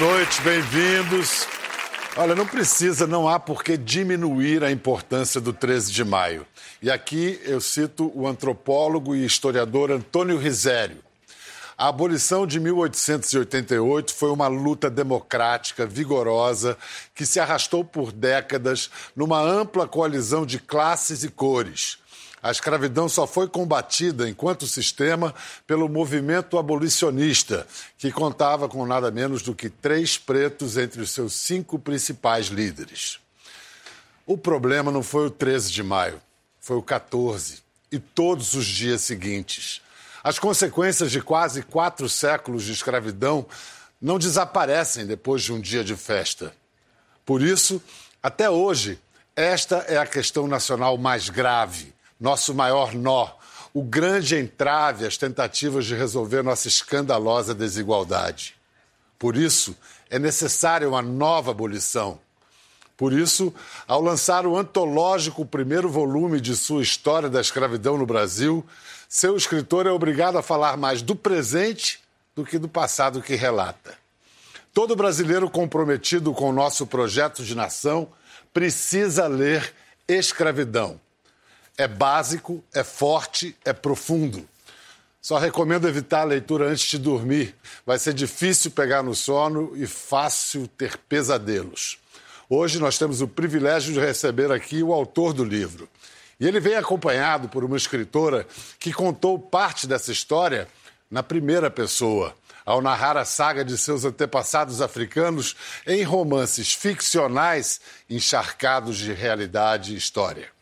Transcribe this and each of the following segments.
noite, bem-vindos. Olha, não precisa, não há por que diminuir a importância do 13 de maio. E aqui eu cito o antropólogo e historiador Antônio Risério. A abolição de 1888 foi uma luta democrática, vigorosa, que se arrastou por décadas numa ampla coalizão de classes e cores. A escravidão só foi combatida enquanto sistema pelo movimento abolicionista, que contava com nada menos do que três pretos entre os seus cinco principais líderes. O problema não foi o 13 de maio, foi o 14 e todos os dias seguintes. As consequências de quase quatro séculos de escravidão não desaparecem depois de um dia de festa. Por isso, até hoje, esta é a questão nacional mais grave, nosso maior nó, o grande entrave às tentativas de resolver nossa escandalosa desigualdade. Por isso, é necessária uma nova abolição. Por isso, ao lançar o antológico primeiro volume de sua história da escravidão no Brasil, seu escritor é obrigado a falar mais do presente do que do passado que relata. Todo brasileiro comprometido com o nosso projeto de nação precisa ler Escravidão. É básico, é forte, é profundo. Só recomendo evitar a leitura antes de dormir. Vai ser difícil pegar no sono e fácil ter pesadelos. Hoje nós temos o privilégio de receber aqui o autor do livro. E ele vem acompanhado por uma escritora que contou parte dessa história na primeira pessoa, ao narrar a saga de seus antepassados africanos em romances ficcionais encharcados de realidade e história.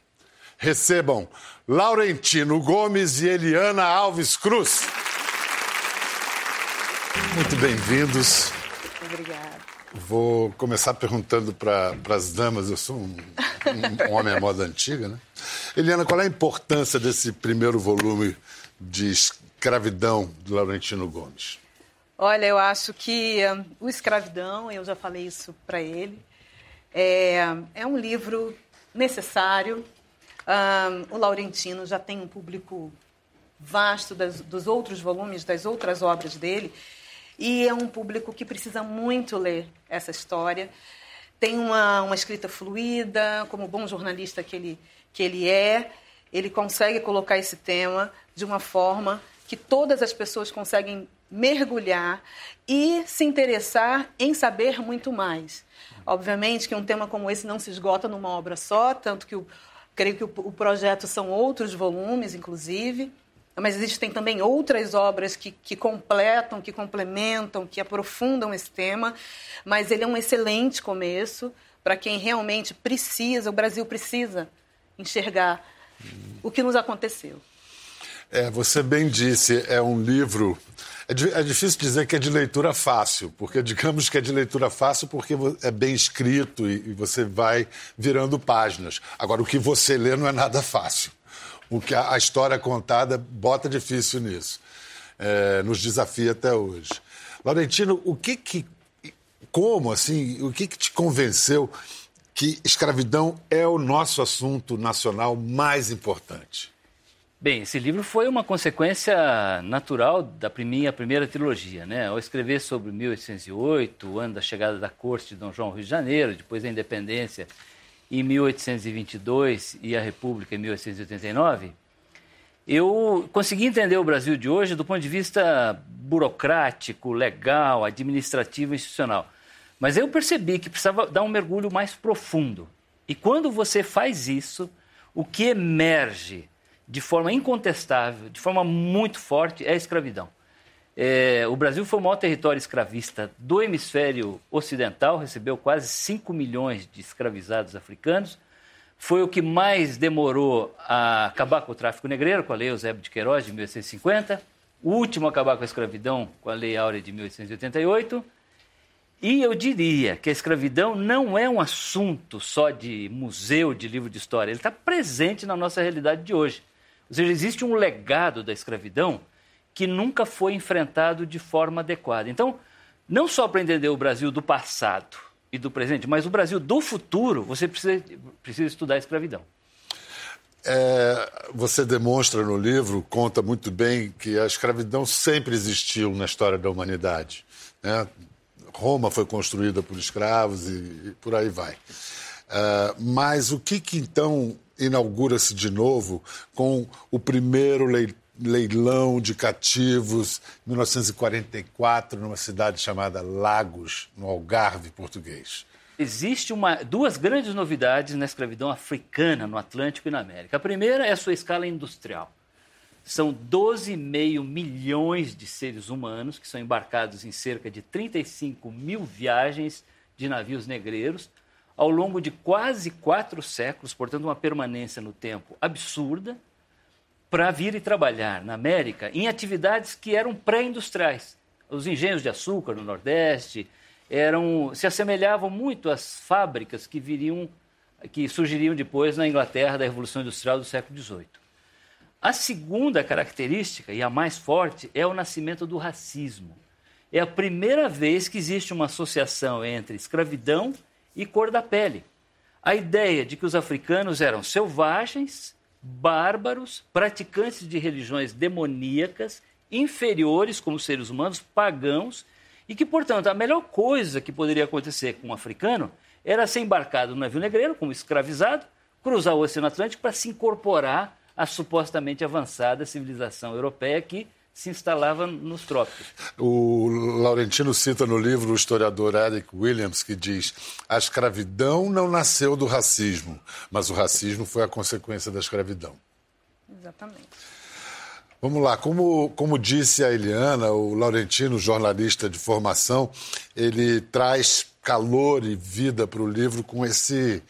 Recebam Laurentino Gomes e Eliana Alves Cruz. Muito bem-vindos. Obrigada. Vou começar perguntando para as damas, eu sou um, um, homem à moda antiga, né? Eliana, qual é a importância desse primeiro volume de escravidão do Laurentino Gomes? Olha, eu acho que um, o Escravidão, eu já falei isso para ele, é, é, um livro necessário. O Laurentino já tem um público vasto das, dos outros volumes, das outras obras dele. E é um público que precisa muito ler essa história. Tem uma, uma escrita fluida, como bom jornalista que ele, que ele é, ele consegue colocar esse tema de uma forma que todas as pessoas conseguem mergulhar e se interessar em saber muito mais. Obviamente que um tema como esse não se esgota numa obra só, tanto que o, creio que o, o projeto são outros volumes, inclusive mas existem também outras obras que, que completam, que complementam, que aprofundam esse tema, mas ele é um excelente começo para quem realmente precisa, o Brasil precisa enxergar o que nos aconteceu. É, você bem disse, é um livro. É, é, difícil dizer que é de leitura fácil, porque digamos que é de leitura fácil porque é bem escrito e, você vai virando páginas. Agora, o que você lê não é nada fácil o que a, história contada bota difícil nisso. É, nos desafia até hoje. Laurentino, o que que. Como, assim, o que que te convenceu que escravidão é o nosso assunto nacional mais importante? Bem, esse livro foi uma consequência natural da minha primeira trilogia, né? Ao escrever sobre 1808, o ano da chegada da corte de Dom João Rio de Janeiro, depois da independência em 1822 e a República em 1889, eu consegui entender o Brasil de hoje do ponto de vista burocrático, legal, administrativo institucional. Mas eu percebi que precisava dar um mergulho mais profundo. E quando você faz isso, o que emerge de forma incontestável, de forma muito forte, é a escravidão. É, o Brasil foi o maior território escravista do hemisfério ocidental, recebeu quase 5 milhões de escravizados africanos. Foi o que mais demorou a acabar com o tráfico negreiro, com a Lei Eusébio de Queiroz, de 1850. O último a acabar com a escravidão, com a Lei Áurea de 1888. E eu diria que a escravidão não é um assunto só de museu, de livro de história. Ele está presente na nossa realidade de hoje. Ou seja, existe um legado da escravidão que nunca foi enfrentado de forma adequada. Então, não só para entender o Brasil do passado e do presente, mas o Brasil do futuro, você precisa, precisa estudar a escravidão. É, você demonstra no livro, conta muito bem, que a escravidão sempre existiu na história da humanidade. Né? Roma foi construída por escravos e, e por aí vai. Uh, mas o que, que então inaugura-se de novo com o primeiro leilão de cativos em 1944 numa cidade chamada Lagos, no Algarve português? Existe uma, duas grandes novidades na escravidão africana no Atlântico e na América. A primeira é a sua escala industrial. São 12,5 milhões de seres humanos que são embarcados em cerca de 35 mil viagens de navios negreiros ao longo de quase quatro séculos, portanto, uma permanência no tempo absurda, para vir e trabalhar na América em atividades que eram pré-industriais. Os engenhos de açúcar no Nordeste eram se assemelhavam muito às fábricas que viriam que surgiriam depois na Inglaterra da Revolução Industrial do século XVIII. A segunda característica, e a mais forte, é o nascimento do racismo. É a primeira vez que existe uma associação entre escravidão e cor da pele. A ideia de que os africanos eram selvagens, bárbaros, praticantes de religiões demoníacas, inferiores como seres humanos, pagãos, e que, portanto, a melhor coisa que poderia acontecer com um africano era ser embarcado no navio negreiro, como escravizado, cruzar o Oceano Atlântico para se incorporar a supostamente avançada civilização europeia que se instalava nos trópicos. O Laurentino cita no livro o historiador Eric Williams que diz: a escravidão não nasceu do racismo, mas o racismo foi a consequência da escravidão. Exatamente. Vamos lá, como, como disse a Eliana, o Laurentino, jornalista de formação, ele traz calor e vida para o livro com esse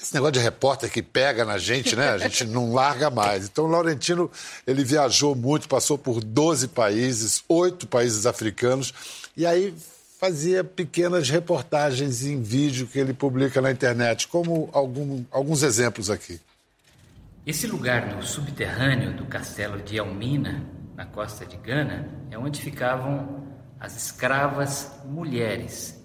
esse negócio de repórter que pega na gente, né? A gente não larga mais. Então, o Laurentino, ele viajou muito, passou por 12 países, oito países africanos, e aí fazia pequenas reportagens em vídeo que ele publica na internet, como algum, alguns exemplos aqui. Esse lugar no subterrâneo do castelo de Elmina, na costa de Gana, é onde ficavam as escravas mulheres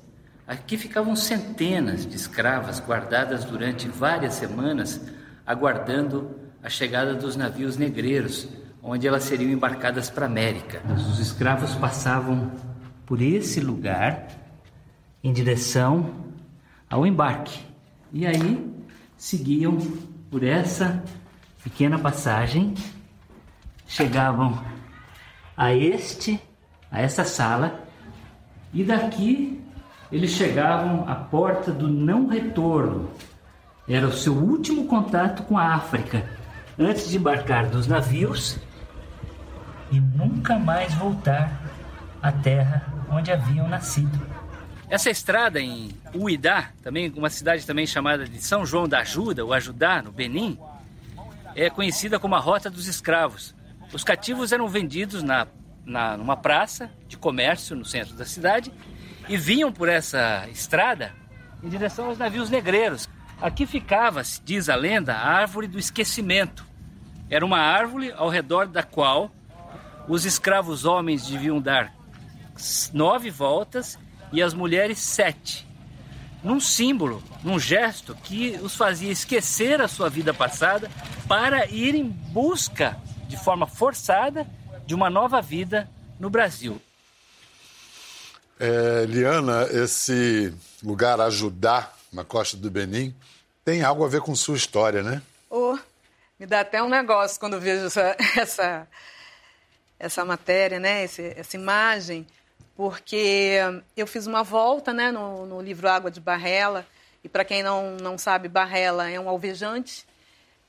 Aqui ficavam centenas de escravas guardadas durante várias semanas, aguardando a chegada dos navios negreiros, onde elas seriam embarcadas para a América. Os escravos passavam por esse lugar em direção ao embarque e aí seguiam por essa pequena passagem, chegavam a este, a essa sala e daqui eles chegavam à porta do não retorno. Era o seu último contato com a África, antes de embarcar dos navios e nunca mais voltar à terra onde haviam nascido. Essa estrada em Uidá, também uma cidade também chamada de São João da Ajuda, ou Ajudá, no Benin, é conhecida como a Rota dos Escravos. Os cativos eram vendidos na, na, numa praça de comércio no centro da cidade e vinham por essa estrada em direção aos navios negreiros. Aqui ficava, diz a lenda, a árvore do esquecimento. Era uma árvore ao redor da qual os escravos homens deviam dar nove voltas e as mulheres sete. Num símbolo, num gesto que os fazia esquecer a sua vida passada para ir em busca, de forma forçada, de uma nova vida no Brasil. É, Liana, esse lugar Ajudar, na costa do Benin, tem algo a ver com sua história, né? Oh, me dá até um negócio quando vejo essa, essa, essa matéria, né? Esse, essa imagem, porque eu fiz uma volta né, no, no livro Água de Barrela, e para quem não, não sabe, Barrela é um alvejante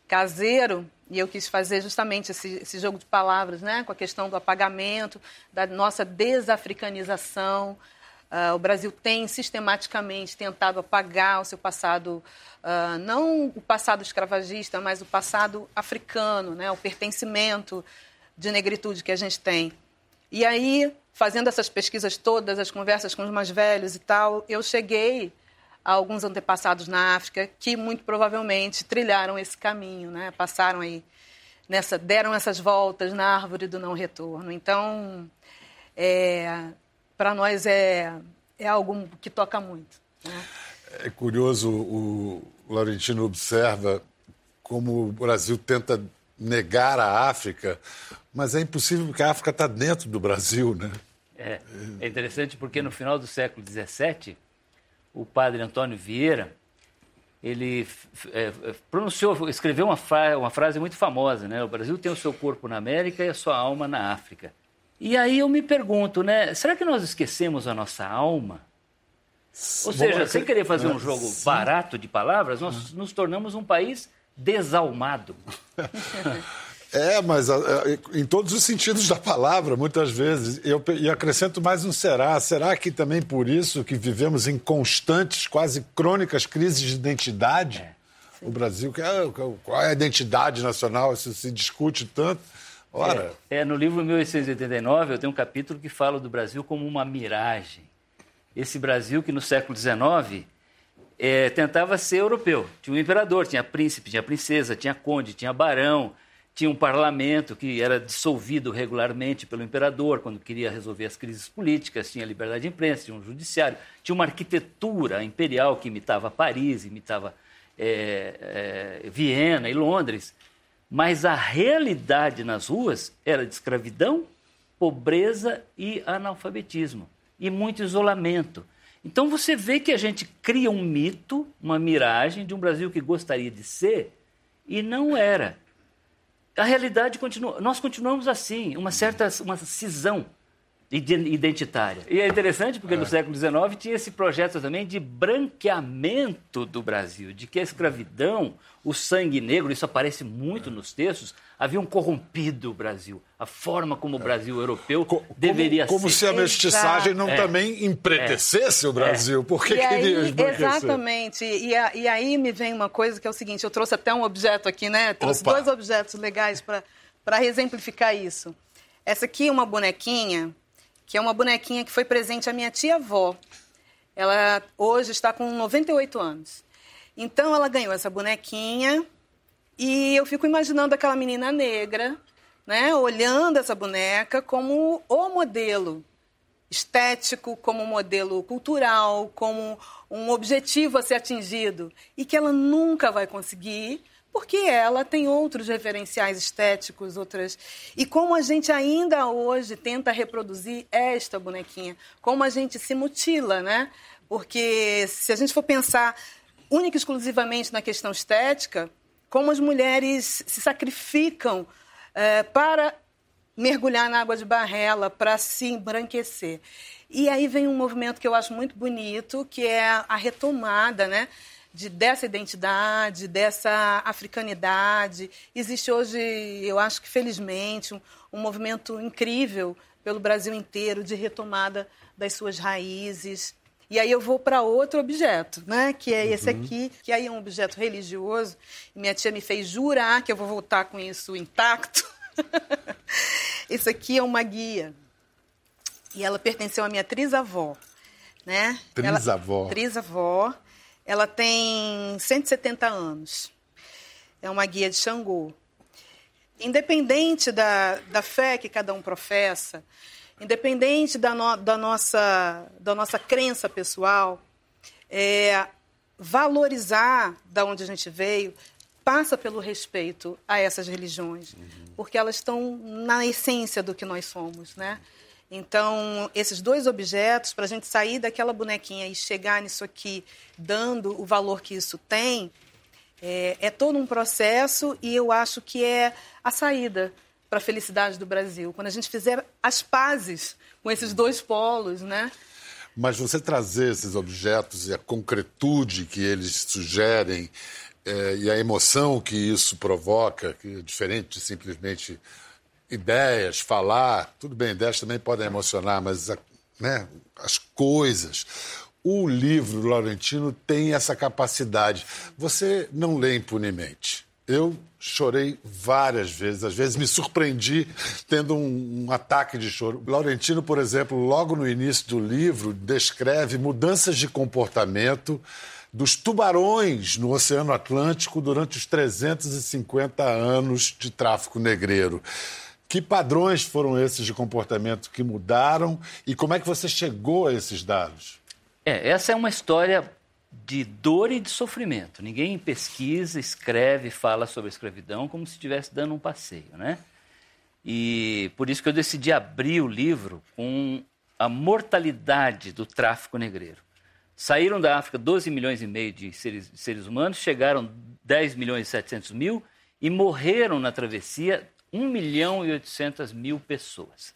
caseiro e eu quis fazer justamente esse, esse, jogo de palavras, né, com a questão do apagamento, da nossa desafricanização. Uh, o Brasil tem sistematicamente tentado apagar o seu passado, uh, não o passado escravagista, mas o passado africano, né, o pertencimento de negritude que a gente tem. E aí, fazendo essas pesquisas todas, as conversas com os mais velhos e tal, eu cheguei a alguns antepassados na África que muito provavelmente trilharam esse caminho, né? Passaram aí nessa, deram essas voltas na árvore do não retorno. Então, é, para nós é é algo que toca muito. Né? É curioso o Laurentino observa como o Brasil tenta negar a África, mas é impossível porque a África está dentro do Brasil, né? É, é interessante porque no final do século XVII, o padre Antônio Vieira, ele é, é, pronunciou, escreveu uma, fra uma frase muito famosa, né? O Brasil tem o seu corpo na América e a sua alma na África. E aí eu me pergunto, né? Será que nós esquecemos a nossa alma? Ou seja, sem querer fazer um jogo barato de palavras, nós nos tornamos um país desalmado. É, mas em todos os sentidos da palavra, muitas vezes. Eu, e acrescento mais um será. Será que também por isso que vivemos em constantes, quase crônicas crises de identidade? É. O Brasil, qual é a identidade nacional? Isso se discute tanto. Ora. É, é, no livro 1889 eu tenho um capítulo que fala do Brasil como uma miragem. Esse Brasil que no século XIX é, tentava ser europeu. Tinha um imperador, tinha príncipe, tinha princesa, tinha conde, tinha barão, tinha um parlamento que era dissolvido regularmente pelo imperador quando queria resolver as crises políticas, tinha liberdade de imprensa, tinha um judiciário, tinha uma arquitetura imperial que imitava Paris, imitava é, é, Viena e Londres. Mas a realidade nas ruas era de escravidão, pobreza e analfabetismo, e muito isolamento. Então você vê que a gente cria um mito, uma miragem de um Brasil que gostaria de ser e não era a realidade continua. Nós continuamos assim, uma certa uma cisão identitária. E é interessante porque é. no século XIX tinha esse projeto também de branqueamento do Brasil, de que a escravidão, o sangue negro, isso aparece muito é. nos textos, haviam corrompido o Brasil, a forma como o Brasil europeu como, deveria como ser. Como se a mestiçagem não é. também empretecesse é. o Brasil. É. Por que, que aí, Exatamente. E, a, e, aí me vem uma coisa que é o seguinte: eu trouxe até um objeto aqui, né? Trouxe Opa. dois objetos legais para exemplificar isso. Essa aqui é uma bonequinha, que é uma bonequinha que foi presente à minha tia-avó. Ela hoje está com 98 anos. Então ela ganhou essa bonequinha e eu fico imaginando aquela menina negra, né, olhando essa boneca como o modelo estético, como modelo cultural, como um objetivo a ser atingido e que ela nunca vai conseguir porque ela tem outros referenciais estéticos, outras. E como a gente ainda hoje tenta reproduzir esta bonequinha, como a gente se mutila, né? Porque se a gente for pensar única e exclusivamente na questão estética, como as mulheres se sacrificam é, para mergulhar na água de barrela, para se embranquecer. E aí vem um movimento que eu acho muito bonito, que é a retomada, né? De, dessa identidade, dessa africanidade. Existe hoje, eu acho que felizmente, um, um movimento incrível pelo Brasil inteiro de retomada das suas raízes. E aí eu vou para outro objeto, né? Que é esse uhum. aqui, que aí é um objeto religioso. E minha tia me fez jurar que eu vou voltar com isso intacto. esse aqui é uma guia. E ela pertenceu à minha trisavó, né? Trisavó. Ela, trisavó. Ela tem 170 anos. É uma guia de Xangô. Independente da, da fé que cada um professa, independente da, no, da, nossa, da nossa crença pessoal, é, valorizar da onde a gente veio passa pelo respeito a essas religiões, uhum. porque elas estão na essência do que nós somos, né? Então, esses dois objetos, para a gente sair daquela bonequinha e chegar nisso aqui, dando o valor que isso tem, é, é todo um processo e eu acho que é a saída para a felicidade do Brasil, quando a gente fizer as pazes com esses dois polos, né? Mas você trazer esses objetos e a concretude que eles sugerem é, e a emoção que isso provoca, que é diferente de simplesmente ideias, falar, tudo bem, ideias também podem emocionar, mas né, as coisas. O livro Laurentino tem essa capacidade. Você não lê impunemente. Eu chorei várias vezes, às vezes me surpreendi tendo um, um, ataque de choro. Laurentino, por exemplo, logo no início do livro, descreve mudanças de comportamento dos tubarões no Oceano Atlântico durante os 350 anos de tráfico negreiro. Que padrões foram esses de comportamento que mudaram e como é que você chegou a esses dados? É, essa é uma história de dor e de sofrimento. Ninguém pesquisa, escreve, fala sobre a escravidão como se estivesse dando um passeio, né? E por isso que eu decidi abrir o livro com a mortalidade do tráfico negreiro. Saíram da África 12 milhões e meio de seres, de seres humanos, chegaram 10 milhões e 700 mil e morreram na travessia 1 milhão e 800 mil pessoas.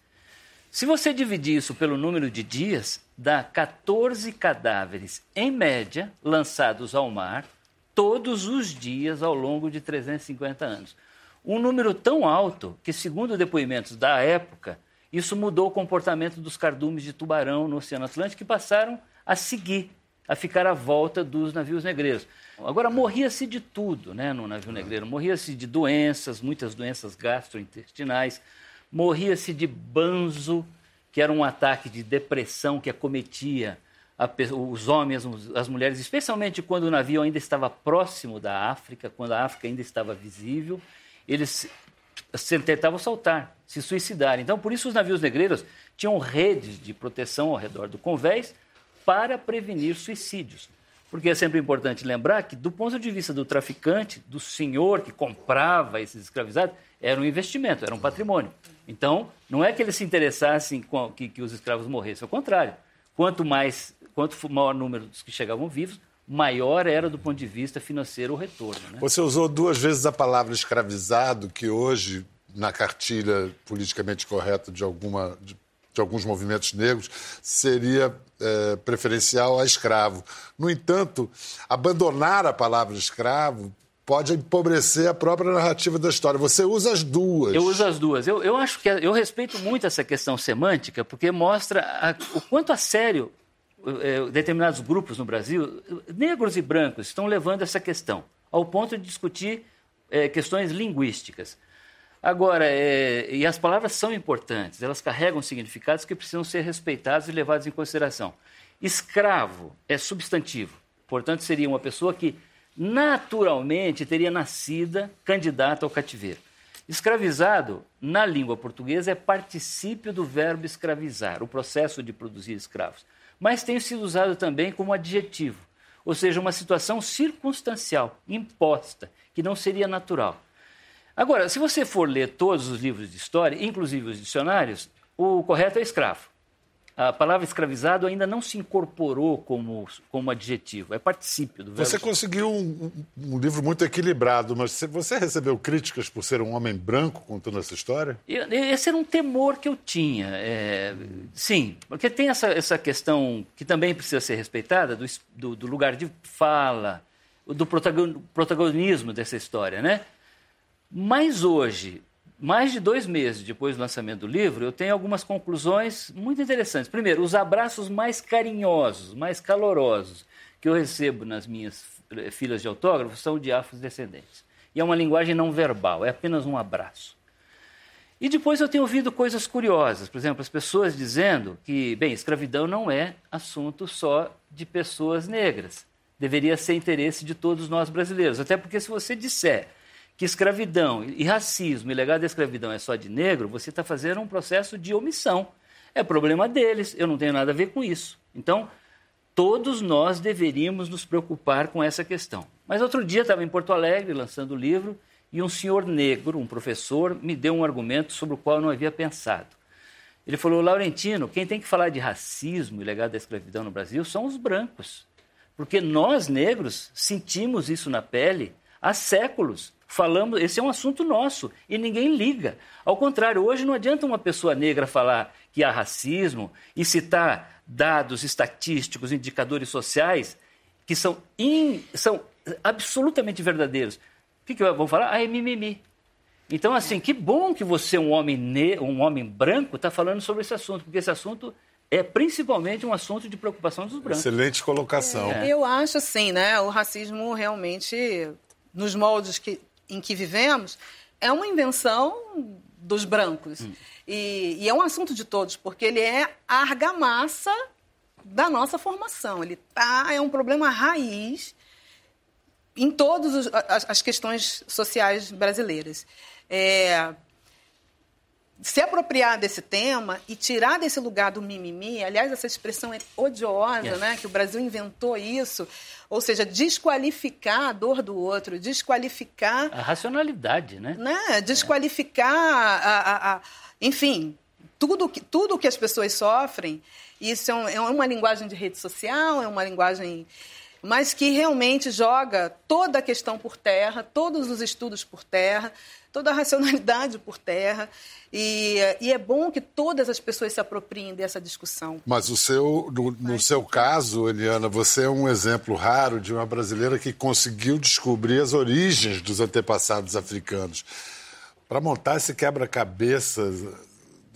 Se você dividir isso pelo número de dias, dá 14 cadáveres, em média, lançados ao mar todos os dias ao longo de 350 anos. Um número tão alto que, segundo depoimentos da época, isso mudou o comportamento dos cardumes de tubarão no Oceano Atlântico que passaram a seguir, a ficar à volta dos navios negreiros. Agora, morria-se de tudo né, no navio negreiro. Morria-se de doenças, muitas doenças gastrointestinais, morria-se de banzo, que era um ataque de depressão que acometia a, os homens, as mulheres, especialmente quando o navio ainda estava próximo da África, quando a África ainda estava visível, eles se tentavam saltar, se suicidar. Então, por isso os navios negreiros tinham redes de proteção ao redor do convés para prevenir suicídios. Porque é sempre importante lembrar que, do ponto de vista do traficante, do senhor que comprava esses escravizados, era um investimento, era um patrimônio. Então, não é que eles se interessassem que, que os escravos morressem, ao contrário. Quanto mais, quanto maior número dos que chegavam vivos, maior era do ponto de vista financeiro o retorno. Né? Você usou duas vezes a palavra escravizado, que hoje, na cartilha politicamente correta de, alguma, de, de alguns movimentos negros, seria é, preferencial a escravo. No entanto, abandonar a palavra escravo pode empobrecer a própria narrativa da história. Você usa as duas. Eu uso as duas. Eu, eu acho que eu respeito muito essa questão semântica, porque mostra a, o quanto a sério é, determinados grupos no Brasil, negros e brancos, estão levando essa questão ao ponto de discutir é, questões linguísticas. Agora, é, e as palavras são importantes, elas carregam significados que precisam ser respeitados e levados em consideração. Escravo é substantivo, portanto, seria uma pessoa que naturalmente teria nascida candidata ao cativeiro. Escravizado, na língua portuguesa, é particípio do verbo escravizar, o processo de produzir escravos. Mas tem sido usado também como adjetivo, ou seja, uma situação circunstancial, imposta, que não seria natural. Agora, se você for ler todos os livros de história, inclusive os dicionários, o correto é escravo. A palavra escravizado ainda não se incorporou como, como adjetivo, é particípio do verbo. Você conseguiu um, um, livro muito equilibrado, mas você recebeu críticas por ser um homem branco contando essa história? Esse era um temor que eu tinha. É, sim, porque tem essa, essa questão que também precisa ser respeitada do, do, do lugar de fala, do protagonismo dessa história, né? Mas hoje, mais de dois meses depois do lançamento do livro, eu tenho algumas conclusões muito interessantes. Primeiro, os abraços mais carinhosos, mais calorosos que eu recebo nas minhas filas de autógrafos são de afrodescendentes. E é uma linguagem não verbal, é apenas um abraço. E depois eu tenho ouvido coisas curiosas, por exemplo, as pessoas dizendo que, bem, escravidão não é assunto só de pessoas negras. Deveria ser interesse de todos nós brasileiros. Até porque se você disser que escravidão e racismo e legado da escravidão é só de negro, você está fazendo um processo de omissão. É problema deles, eu não tenho nada a ver com isso. Então, todos nós deveríamos nos preocupar com essa questão. Mas outro dia estava em Porto Alegre lançando o livro e um senhor negro, um professor, me deu um argumento sobre o qual eu não havia pensado. Ele falou: Laurentino, quem tem que falar de racismo e legado da escravidão no Brasil são os brancos. Porque nós, negros, sentimos isso na pele há séculos falamos, esse é um assunto nosso e ninguém liga. Ao contrário, hoje não adianta uma pessoa negra falar que há racismo e citar dados estatísticos, indicadores sociais que são, in, são absolutamente verdadeiros. O que, que vão falar? Ah, é mimimi. Então, assim, que bom que você, um homem, ne um homem branco, está falando sobre esse assunto, porque esse assunto é principalmente um assunto de preocupação dos brancos. Excelente colocação. É. Eu acho assim, né? O racismo realmente, nos moldes que em que vivemos é uma invenção dos brancos. Hum. E, e, é um assunto de todos, porque ele é a argamassa da nossa formação. Ele tá, é um problema raiz em todas as, questões sociais brasileiras. É, se apropriar desse tema e tirar desse lugar do mimimi, aliás, essa expressão é odiosa, yes. né? Que o Brasil inventou isso, ou seja, desqualificar a dor do outro, desqualificar a racionalidade, né? né? Desqualificar, é. a, a, a, enfim, tudo que, tudo que as pessoas sofrem, isso é, um, é uma linguagem de rede social, é uma linguagem mas que realmente joga toda a questão por terra, todos os estudos por terra, toda a racionalidade por terra. E, e, é bom que todas as pessoas se apropriem dessa discussão. Mas o seu, no, no seu caso, Eliana, você é um exemplo raro de uma brasileira que conseguiu descobrir as origens dos antepassados africanos. Para montar esse quebra-cabeça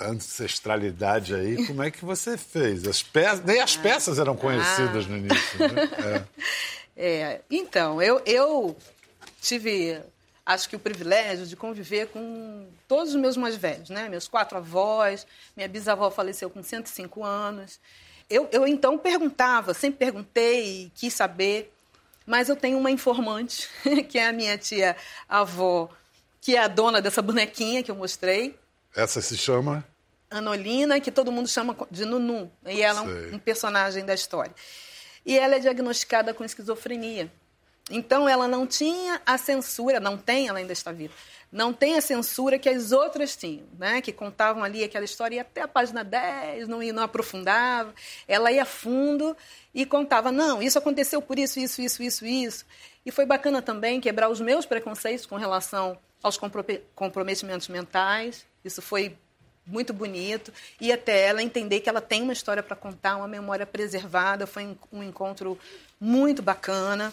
ancestralidade aí, como é que você fez? As peças, nem as peças eram conhecidas ah. no início, né? É. é. então, eu, eu tive, acho que o privilégio de conviver com todos os meus mais velhos, né? Meus quatro avós, minha bisavó faleceu com 105 anos. Eu, eu então perguntava, sempre perguntei, quis saber, mas eu tenho uma informante, que é a minha tia avó, que é a dona dessa bonequinha que eu mostrei. Essa se chama? Anolina, que todo mundo chama de Nunu. E ela é um, um personagem da história. E ela é diagnosticada com esquizofrenia. Então, ela não tinha a censura, não tem, ela ainda está viva, não tem a censura que as outras tinham, né? que contavam ali aquela história, ia até a página 10, não, ia, não aprofundava. Ela ia fundo e contava, não, isso aconteceu por isso, isso, isso, isso, isso. E foi bacana também quebrar os meus preconceitos com relação aos comprometimentos mentais. Isso foi muito bonito e até ela entender que ela tem uma história para contar, uma memória preservada. Foi um encontro muito bacana.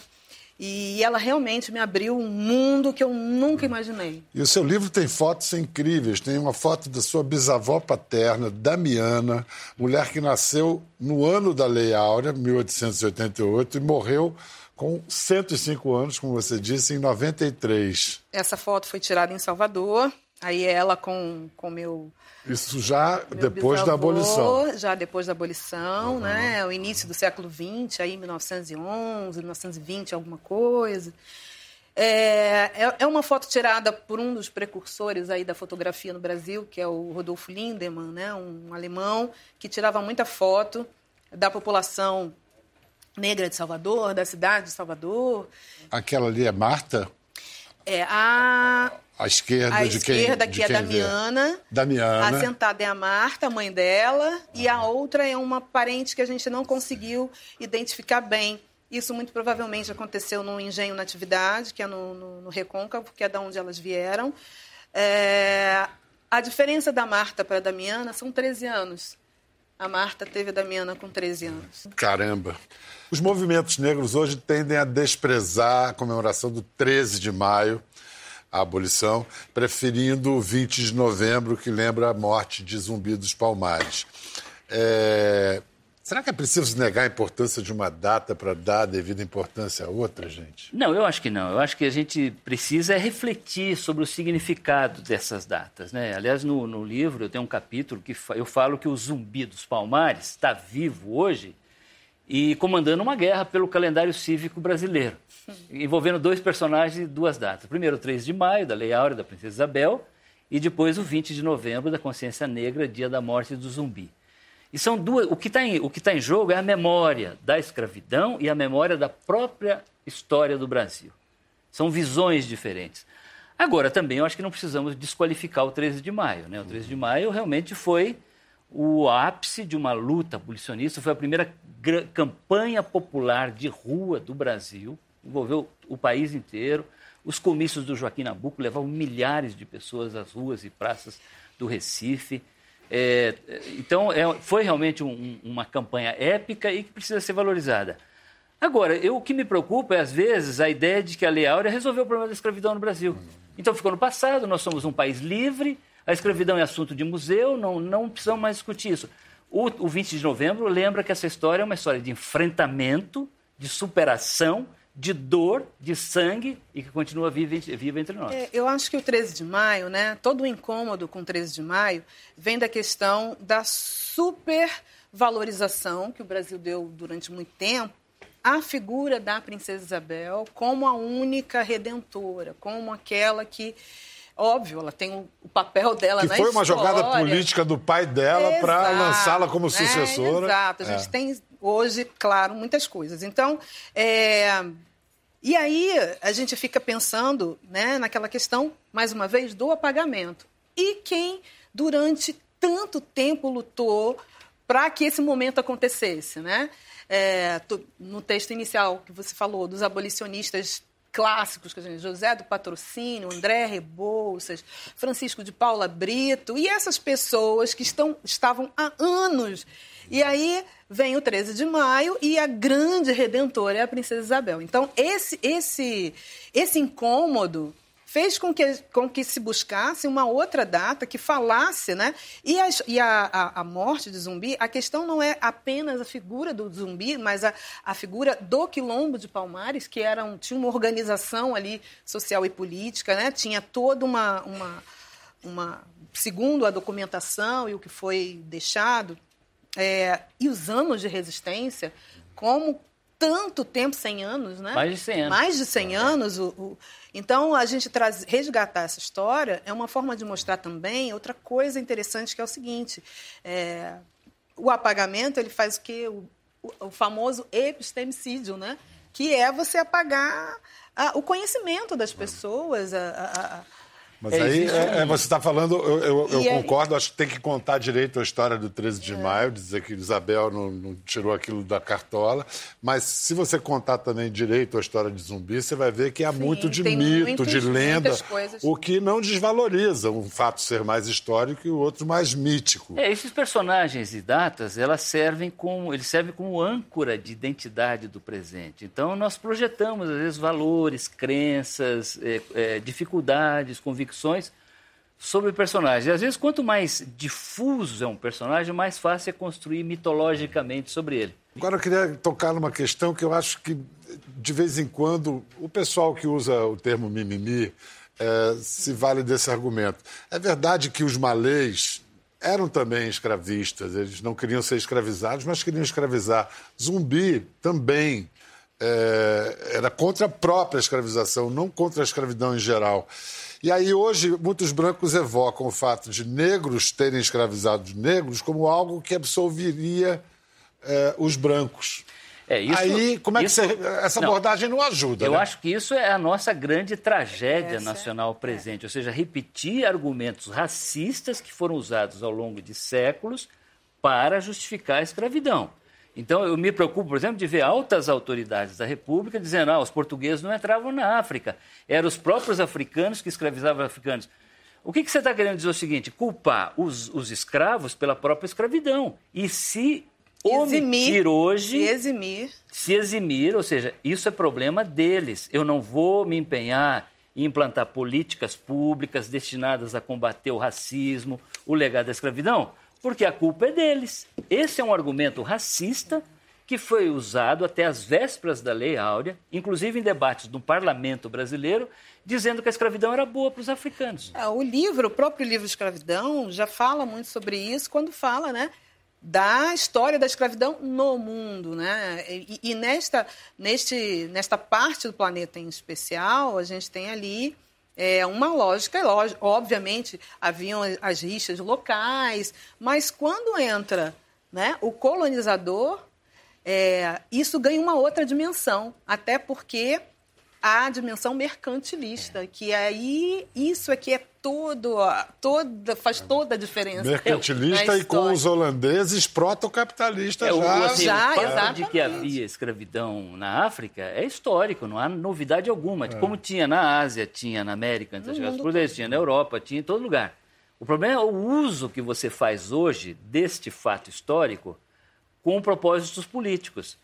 E ela realmente me abriu um mundo que eu nunca imaginei. E o seu livro tem fotos incríveis. Tem uma foto da sua bisavó paterna, Damiana, mulher que nasceu no ano da Lei Áurea, 1888, e morreu com 105 anos, como você disse, em 93. Essa foto foi tirada em Salvador. Aí ela com o meu isso já depois bisavô, da abolição. Já depois da abolição, uhum. né? O início do século XX, aí 1911, 1920, alguma coisa. É, é, é, uma foto tirada por um dos precursores aí da fotografia no Brasil, que é o Rodolfo Lindemann, né? um alemão que tirava muita foto da população negra de Salvador, da cidade de Salvador. Aquela ali é Marta? É, a à esquerda à de quem? esquerda aqui é Damiana. Damiana. A sentada é a Marta, a mãe dela. E a outra é uma parente que a gente não conseguiu identificar bem. Isso muito provavelmente aconteceu no Engenho Natividade, que é no, no, no Recôncavo, que é da onde elas vieram. É, a diferença da Marta para a Damiana são 13 anos. A Marta teve a Damiana com 13 anos. Caramba! Os movimentos negros hoje tendem a desprezar a comemoração do 13 de maio a abolição, preferindo o 20 de novembro, que lembra a morte de Zumbi dos Palmares. É... Será que é preciso negar a importância de uma data para dar a devida importância a outra, gente? Não, eu acho que não. Eu acho que a gente precisa refletir sobre o significado dessas datas. Né? Aliás, no, no livro eu tenho um capítulo que eu falo que o Zumbi dos Palmares está vivo hoje e comandando uma guerra pelo calendário cívico brasileiro envolvendo dois personagens e duas datas. Primeiro, o 3 de maio, da Lei Áurea da Princesa Isabel, e depois o 20 de novembro, da Consciência Negra, dia da morte do zumbi. E são duas. O que está em, tá em jogo é a memória da escravidão e a memória da própria história do Brasil. São visões diferentes. Agora, também eu acho que não precisamos desqualificar o 13 de maio. Né? O 13 de maio realmente foi o ápice de uma luta abolicionista, foi a primeira campanha popular de rua do Brasil envolveu o país inteiro. Os comícios do Joaquim Nabuco levavam milhares de pessoas às ruas e praças do Recife. É, então, é, foi realmente um, uma campanha épica e que precisa ser valorizada. Agora, eu, o que me preocupa é, às vezes, a ideia de que a Lei Áurea resolveu o problema da escravidão no Brasil. Então, ficou no passado, nós somos um país livre, a escravidão é assunto de museu, não, não precisamos mais discutir isso. O, o 20 de novembro lembra que essa história é uma história de enfrentamento, de superação, de dor, de sangue e que continua viva, viva entre nós. É, eu acho que o 13 de maio, né, todo o incômodo com o 13 de maio vem da questão da supervalorização que o Brasil deu durante muito tempo à figura da princesa Isabel como a única redentora, como aquela que óbvio, ela tem o, papel dela que na foi uma história. jogada política do pai dela para lançá-la como né? sucessora. exato. A gente é. tem hoje, claro, muitas coisas. Então, é... e aí a gente fica pensando né, naquela questão, mais uma vez, do apagamento. E quem, durante tanto tempo lutou para que esse momento acontecesse, né? É, no texto inicial que você falou dos abolicionistas clássicos, que a gente, José do Patrocínio, André Rebouças, Francisco de Paula Brito, e essas pessoas que estão, estavam há anos. E aí vem o 13 de maio e a grande redentora é a Princesa Isabel. Então, esse, esse, esse incômodo fez com que, com que se buscasse uma outra data que falasse, né? E, a, e a, a, a, morte de zumbi, a questão não é apenas a figura do zumbi, mas a, a figura do quilombo de Palmares, que era um, tinha uma organização ali social e política, né? Tinha toda uma, uma, uma segundo a documentação e o que foi deixado, é, e os anos de resistência, como tanto tempo, 100 anos, né? Mais de 100 anos. Mais de 100 anos. O, o... Então, a gente traz, resgatar essa história é uma forma de mostrar também outra coisa interessante, que é o seguinte, é, o apagamento, ele faz o quê? O, o, o famoso epistemicídio, né? Que é você apagar a, o conhecimento das pessoas, a, a mas é, aí é, é, você está falando, eu, eu, eu concordo, acho que tem que contar direito a história do 13 de é. maio, dizer que Isabel não, não, tirou aquilo da cartola, mas se você contar também direito a história de zumbi, você vai ver que há Sim, muito de mito, muitos, de lenda, o que não desvaloriza um fato ser mais histórico e o outro mais mítico. É, esses personagens e datas, elas servem como, eles servem como âncora de identidade do presente. Então nós projetamos, às vezes, valores, crenças, é, é dificuldades, convicções sobre personagens. E às vezes, quanto mais difuso é um personagem, mais fácil é construir mitologicamente sobre ele. Agora, eu queria tocar numa questão que eu acho que, de vez em quando, o pessoal que usa o termo mimimi é, se vale desse argumento. É verdade que os malês eram também escravistas, eles não queriam ser escravizados, mas queriam escravizar. Zumbi também é, era contra a própria escravização, não contra a escravidão em geral. E aí hoje muitos brancos evocam o fato de negros terem escravizado negros como algo que absolveria eh, os brancos. É, isso, Aí, como é isso, que você, essa não, abordagem não ajuda? Eu né? acho que isso é a nossa grande tragédia essa, nacional presente, é. ou seja, repetir argumentos racistas que foram usados ao longo de séculos para justificar a escravidão. Então, eu me preocupo, por exemplo, de ver altas autoridades da República dizendo: ah, os portugueses não entravam na África, eram os próprios africanos que escravizavam africanos. O que, que você está querendo dizer é o seguinte: culpar os, os escravos pela própria escravidão. E se eximir, omitir hoje. Se eximir. Se eximir, ou seja, isso é problema deles. Eu não vou me empenhar em implantar políticas públicas destinadas a combater o racismo, o legado da escravidão, porque a culpa é deles. Esse é um argumento racista que foi usado até as vésperas da Lei Áurea, inclusive em debates do parlamento brasileiro, dizendo que a escravidão era boa para os africanos. É, o livro, o próprio livro Escravidão, já fala muito sobre isso quando fala, né? da história da escravidão no mundo, né? E, e nesta, neste, nesta parte do planeta em especial, a gente tem ali é, uma lógica, é obviamente, haviam as rixas locais, mas quando entra né, o colonizador, é, isso ganha uma outra dimensão, até porque a dimensão mercantilista, que aí isso é que é todo, toda, faz toda a diferença. Mercantilista e com os holandeses proto-capitalistas é, já. Assim, já, o fato de que havia escravidão na África é histórico, não há novidade alguma. É. Como tinha na Ásia, tinha na América, antes das tinha na Europa, tinha em todo lugar. O problema é o uso que você faz hoje deste fato histórico com propósitos políticos.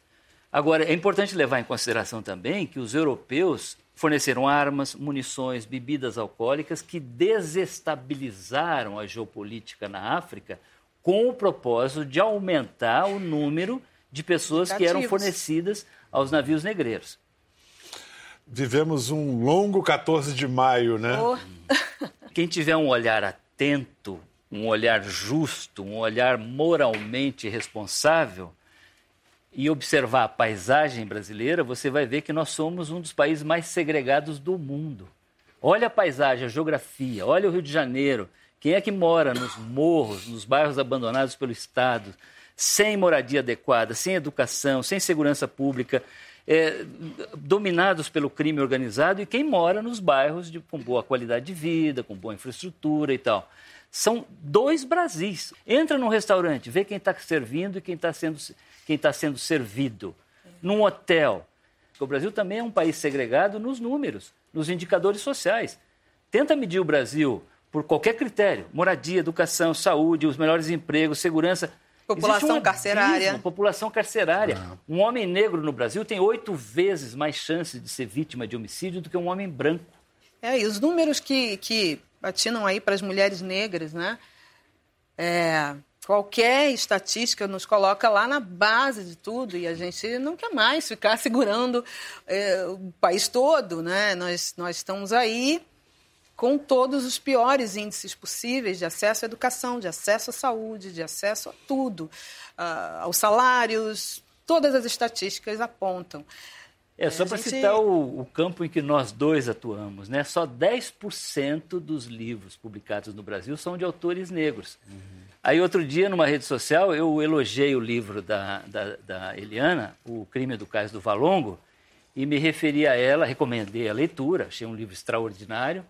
Agora, é importante levar em consideração também que os europeus forneceram armas, munições, bebidas alcoólicas que desestabilizaram a geopolítica na África com o propósito de aumentar o número de pessoas que eram fornecidas aos navios negreiros. Vivemos um longo 14 de maio, né? Oh. Quem tiver um olhar atento, um olhar justo, um olhar moralmente responsável, e observar a paisagem brasileira, você vai ver que nós somos um dos países mais segregados do mundo. Olha a paisagem, a geografia, olha o Rio de Janeiro. Quem é que mora nos morros, nos bairros abandonados pelo Estado, sem moradia adequada, sem educação, sem segurança pública, é, dominados pelo crime organizado e quem mora nos bairros de, com boa qualidade de vida, com boa infraestrutura e tal. São dois Brasis. Entra num restaurante, vê quem está servindo e quem está sendo, quem tá sendo servido. Num hotel. O Brasil também é um país segregado nos números, nos indicadores sociais. Tenta medir o Brasil por qualquer critério: moradia, educação, saúde, os melhores empregos, segurança. População um carcerária. População carcerária. Um homem negro no Brasil tem oito vezes mais chances de ser vítima de homicídio do que um homem branco. É, e os números que, que patinam aí para as mulheres negras, né? É, qualquer estatística nos coloca lá na base de tudo e a gente não quer mais ficar segurando é, o país todo, né? Nós, nós estamos aí com todos os piores índices possíveis de acesso à educação, de acesso à saúde, de acesso a tudo, aos salários, todas as estatísticas apontam. É, só para gente... citar o, o, campo em que nós dois atuamos, né? só 10% dos livros publicados no Brasil são de autores negros. Uhum. Aí, outro dia, numa rede social, eu elogiei o livro da, da, da Eliana, O Crime do Cais do Valongo, e me referi a ela, recomendei a leitura, achei um livro extraordinário,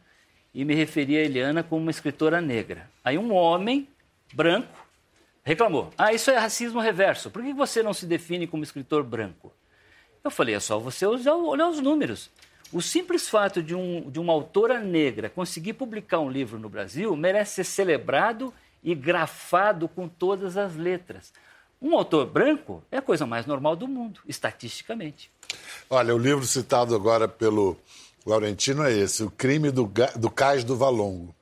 e me referi a Eliana como uma escritora negra. Aí um homem branco reclamou: Ah, isso é racismo reverso, por que você não se define como escritor branco? Eu falei, é só você olhar os números. O simples fato de, um, de uma autora negra conseguir publicar um livro no Brasil merece ser celebrado e grafado com todas as letras. Um autor branco é a coisa mais normal do mundo, estatisticamente. Olha, o livro citado agora pelo Laurentino é esse, O Crime do, do Cais do Valongo.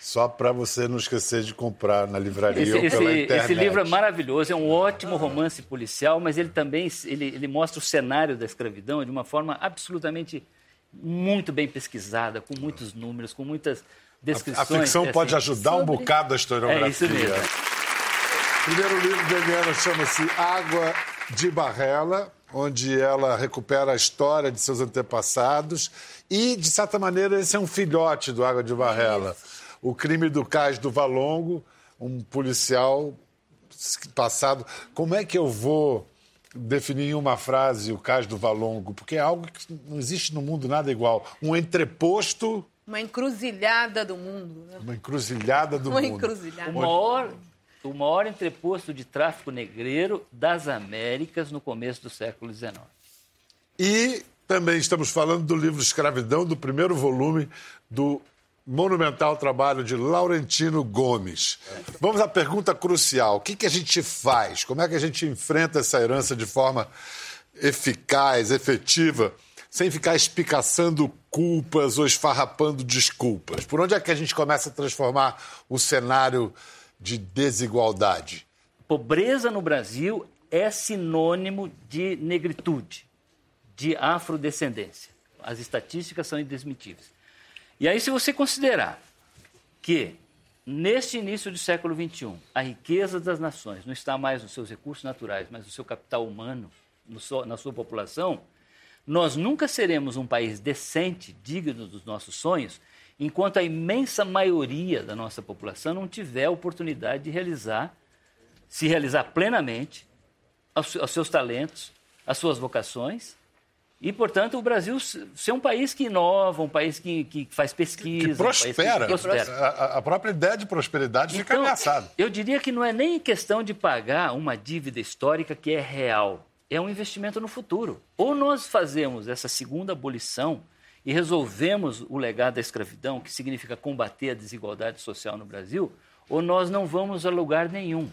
Só para você não esquecer de comprar na livraria esse, ou pela esse, internet. Esse livro é maravilhoso, é um ótimo romance policial, mas ele também ele, ele mostra o cenário da escravidão de uma forma absolutamente muito bem pesquisada, com muitos números, com muitas descrições. A, a ficção é, pode assim, ajudar sobre... um bocado a historiografia. É isso mesmo. O primeiro livro de Eliana chama-se Água de Barrela, onde ela recupera a história de seus antepassados e, de certa maneira, esse é um filhote do Água de Barrela. Isso o crime do Cais do Valongo, um policial passado. Como é que eu vou definir em uma frase o Cais do Valongo? Porque é algo que não existe no mundo nada igual. Um entreposto. Uma encruzilhada do mundo. Né? Uma encruzilhada do uma mundo. Encruzilhada. O maior, o maior entreposto de tráfico negreiro das Américas no começo do século XIX. E também estamos falando do livro Escravidão, do primeiro volume do monumental trabalho de Laurentino Gomes. Vamos à pergunta crucial: o que, que a gente faz? Como é que a gente enfrenta essa herança de forma eficaz, efetiva, sem ficar espicaçando culpas ou esfarrapando desculpas? Por onde é que a gente começa a transformar o cenário de desigualdade? Pobreza no Brasil é sinônimo de negritude, de afrodescendência. As estatísticas são indesmentíveis. E aí, se você considerar que neste início do século XXI a riqueza das nações não está mais nos seus recursos naturais, mas no seu capital humano, seu, na sua população, nós nunca seremos um país decente, digno dos nossos sonhos, enquanto a imensa maioria da nossa população não tiver a oportunidade de realizar, se realizar plenamente, os seus talentos, as suas vocações e, portanto, o Brasil ser um país que inova, um país que, que faz pesquisa. Que prospera. Um que prospera. A, a, própria ideia de prosperidade então, fica ameaçada. Eu diria que não é nem questão de pagar uma dívida histórica que é real. É um investimento no futuro. Ou nós fazemos essa segunda abolição e resolvemos o legado da escravidão, que significa combater a desigualdade social no Brasil, ou nós não vamos a lugar nenhum.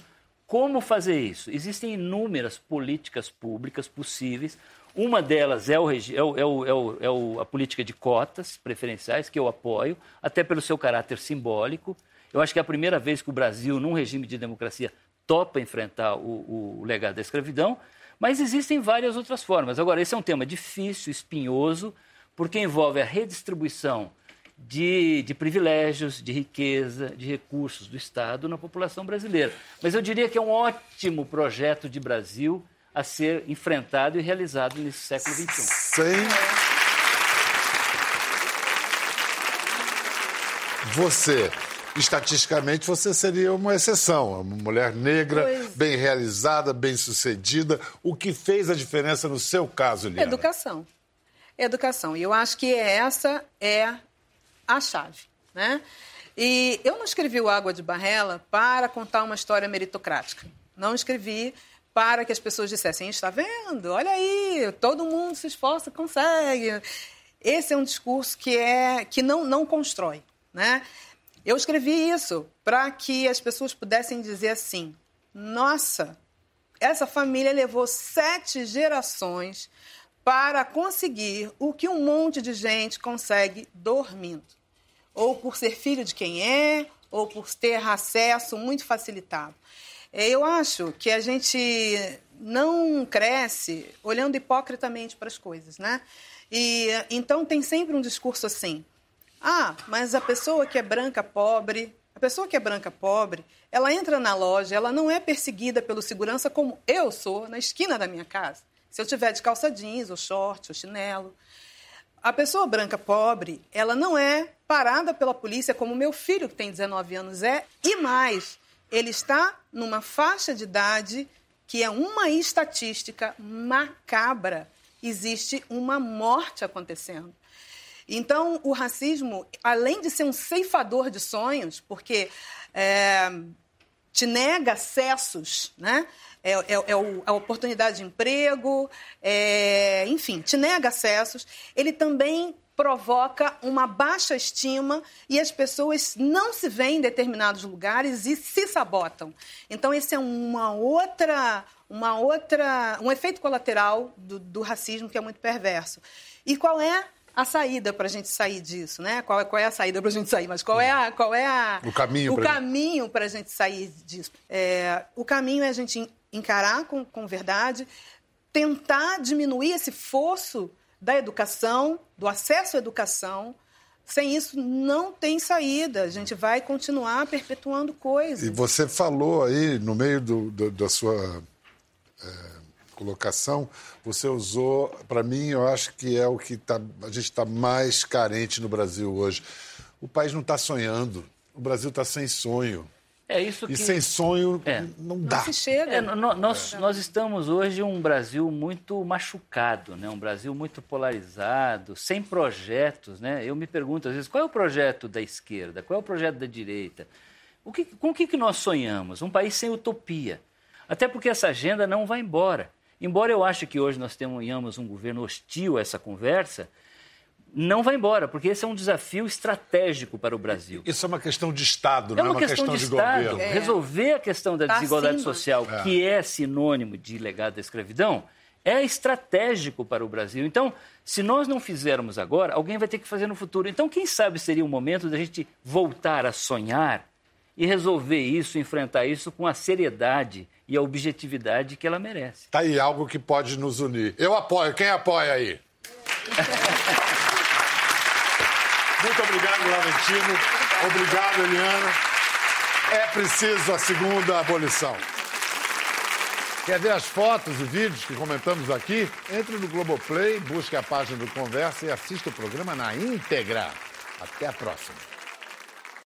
Como fazer isso? Existem inúmeras políticas públicas possíveis uma delas é, o, é, o, é, o, é, o, a política de cotas preferenciais, que eu apoio, até pelo seu caráter simbólico. Eu acho que é a primeira vez que o Brasil, num regime de democracia, topa enfrentar o, legado da escravidão, mas existem várias outras formas. Agora, esse é um tema difícil, espinhoso, porque envolve a redistribuição de, de, privilégios, de riqueza, de recursos do Estado na população brasileira. Mas eu diria que é um ótimo projeto de Brasil a ser enfrentado e realizado nesse século XXI. Sem. Você, estatisticamente, você seria uma exceção. Uma mulher negra, pois... bem realizada, bem sucedida. O que fez a diferença no seu caso, Liana? Educação. Educação. E eu acho que essa é a chave. Né? E eu não escrevi o Água de Barrela para contar uma história meritocrática. Não escrevi para que as pessoas dissessem: está vendo? Olha aí, todo mundo se esforça, consegue. Esse é um discurso que é que não, não constrói, né? Eu escrevi isso para que as pessoas pudessem dizer assim: nossa, essa família levou sete gerações para conseguir o que um monte de gente consegue dormindo. Ou por ser filho de quem é, ou por ter acesso muito facilitado. É, eu acho que a gente não cresce olhando hipocritamente para as coisas, né? E então tem sempre um discurso assim: ah, mas a pessoa que é branca pobre, a pessoa que é branca pobre, ela entra na loja, ela não é perseguida pelo segurança como eu sou na esquina da minha casa. Se eu tiver de calça jeans, ou short, ou chinelo. A pessoa branca pobre, ela não é parada pela polícia como meu filho, que tem 19 anos, é. E mais, ele está numa faixa de idade que é uma estatística macabra. Existe uma morte acontecendo. Então, o racismo, além de ser um ceifador de sonhos, porque é, te nega acessos, né? É, é, é, a oportunidade de emprego, é, enfim, te nega acessos. Ele também provoca uma baixa estima e as pessoas não se veem em determinados lugares e se sabotam. Então, esse é uma outra, uma outra, um efeito colateral do, do racismo que é muito perverso. E qual é a saída para a gente sair disso, né? Qual é, qual é a saída para a gente sair? Mas qual é a, qual é a, o caminho o caminho para a gente sair disso? É, o caminho é a gente encarar com, com verdade, tentar diminuir esse fosso da educação, do acesso à educação. Sem isso, não tem saída. A gente vai continuar perpetuando coisas. E você falou aí, no meio do, do, da sua é, colocação, você usou, para mim, eu acho que é o que tá, a gente está mais carente no Brasil hoje. O país não está sonhando, o Brasil está sem sonho. É isso que... E sem sonho é. não dá. Não se chega. É, nós, é. nós estamos hoje um Brasil muito machucado, né? um Brasil muito polarizado, sem projetos. Né? Eu me pergunto às vezes, qual é o projeto da esquerda? Qual é o projeto da direita? O que, com o que, que nós sonhamos? Um país sem utopia. Até porque essa agenda não vai embora. Embora eu ache que hoje nós tenhamos um governo hostil a essa conversa, não vai embora, porque esse é um desafio estratégico para o Brasil. Isso é uma questão de Estado, não é uma, uma questão, questão, de, de governo. É. Resolver a questão da tá desigualdade acima. social, é. que é sinônimo de legado da escravidão, é estratégico para o Brasil. Então, se nós não fizermos agora, alguém vai ter que fazer no futuro. Então, quem sabe seria o momento da gente voltar a sonhar e resolver isso, enfrentar isso com a seriedade e a objetividade que ela merece. Tá aí algo que pode nos unir. Eu apoio. Quem apoia aí? Muito obrigado, Laurentino. Obrigado, Eliana. É preciso a segunda abolição. Quer ver as fotos e vídeos que comentamos aqui? Entre no Globoplay, busque a página do Conversa e assista o programa na íntegra. Até a próxima.